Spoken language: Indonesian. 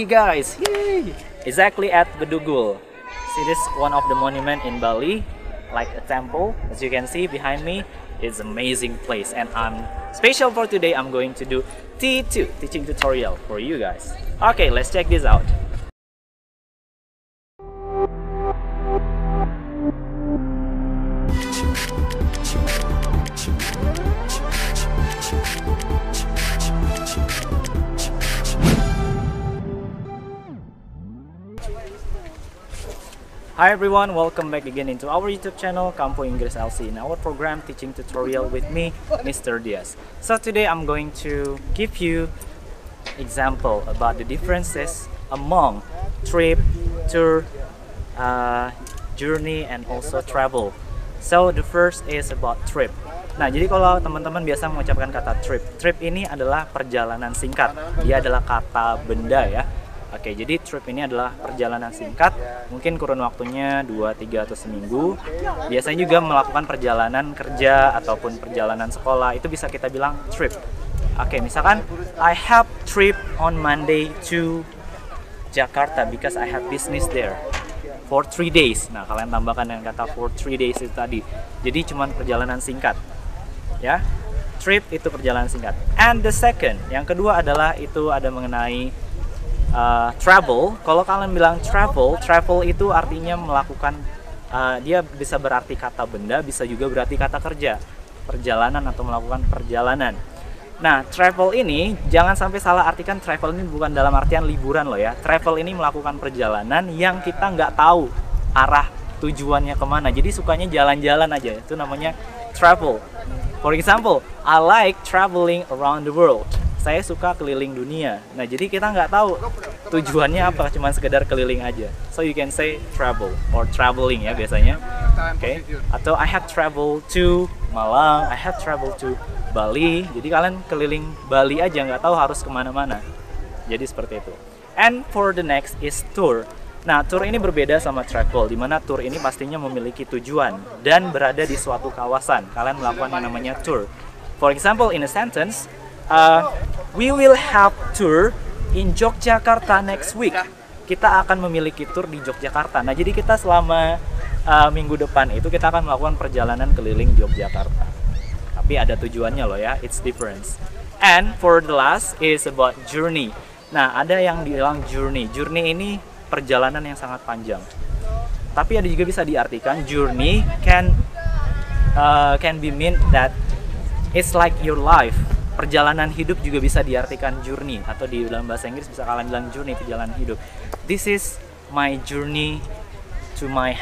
Bali, guys. Yay! Exactly at Bedugul. See, this one of the monument in Bali, like a temple. As you can see behind me, it's amazing place. And I'm special for today. I'm going to do T2 teaching tutorial for you guys. Okay, let's check this out. Hi everyone, welcome back again into our YouTube channel Kampo Inggris LC in our program teaching tutorial with me, Mr. Diaz. So today I'm going to give you example about the differences among trip, tour, uh, journey, and also travel. So the first is about trip. Nah, jadi kalau teman-teman biasa mengucapkan kata trip, trip ini adalah perjalanan singkat. Dia adalah kata benda ya Oke, jadi trip ini adalah perjalanan singkat, mungkin kurun waktunya 2, 3 atau seminggu. Biasanya juga melakukan perjalanan kerja ataupun perjalanan sekolah, itu bisa kita bilang trip. Oke, misalkan I have trip on Monday to Jakarta because I have business there for 3 days. Nah, kalian tambahkan dengan kata for 3 days itu tadi. Jadi cuma perjalanan singkat. Ya. Trip itu perjalanan singkat. And the second, yang kedua adalah itu ada mengenai uh, travel, kalau kalian bilang travel, travel itu artinya melakukan uh, dia bisa berarti kata benda, bisa juga berarti kata kerja, perjalanan atau melakukan perjalanan. Nah, travel ini jangan sampai salah artikan travel ini bukan dalam artian liburan loh ya. Travel ini melakukan perjalanan yang kita nggak tahu arah tujuannya ke mana. Jadi sukanya jalan-jalan aja. Itu namanya travel. For example, I like traveling around the world saya suka keliling dunia. Nah, jadi kita nggak tahu tujuannya apa, cuma sekedar keliling aja. So you can say travel or traveling ya biasanya. Oke. Okay. Atau I have travel to Malang, I have travel to Bali. Jadi kalian keliling Bali aja nggak tahu harus ke mana-mana. Jadi seperti itu. And for the next is tour. Nah, tour ini berbeda sama travel, di mana tour ini pastinya memiliki tujuan dan berada di suatu kawasan. Kalian melakukan yang namanya tour. For example, in a sentence, uh, we will have tour in Yogyakarta next week. Kita akan memiliki tour di Yogyakarta. Nah, jadi kita selama uh, minggu depan itu kita akan melakukan perjalanan keliling Yogyakarta. Tapi ada tujuannya loh ya, it's difference. And for the last is about journey. Nah, ada yang bilang journey. Journey ini perjalanan yang sangat panjang. Tapi ada juga bisa diartikan journey can uh, can be mean that it's like your life perjalanan hidup juga bisa diartikan journey atau di dalam bahasa Inggris bisa kalian bilang journey perjalanan hidup. This is my journey to my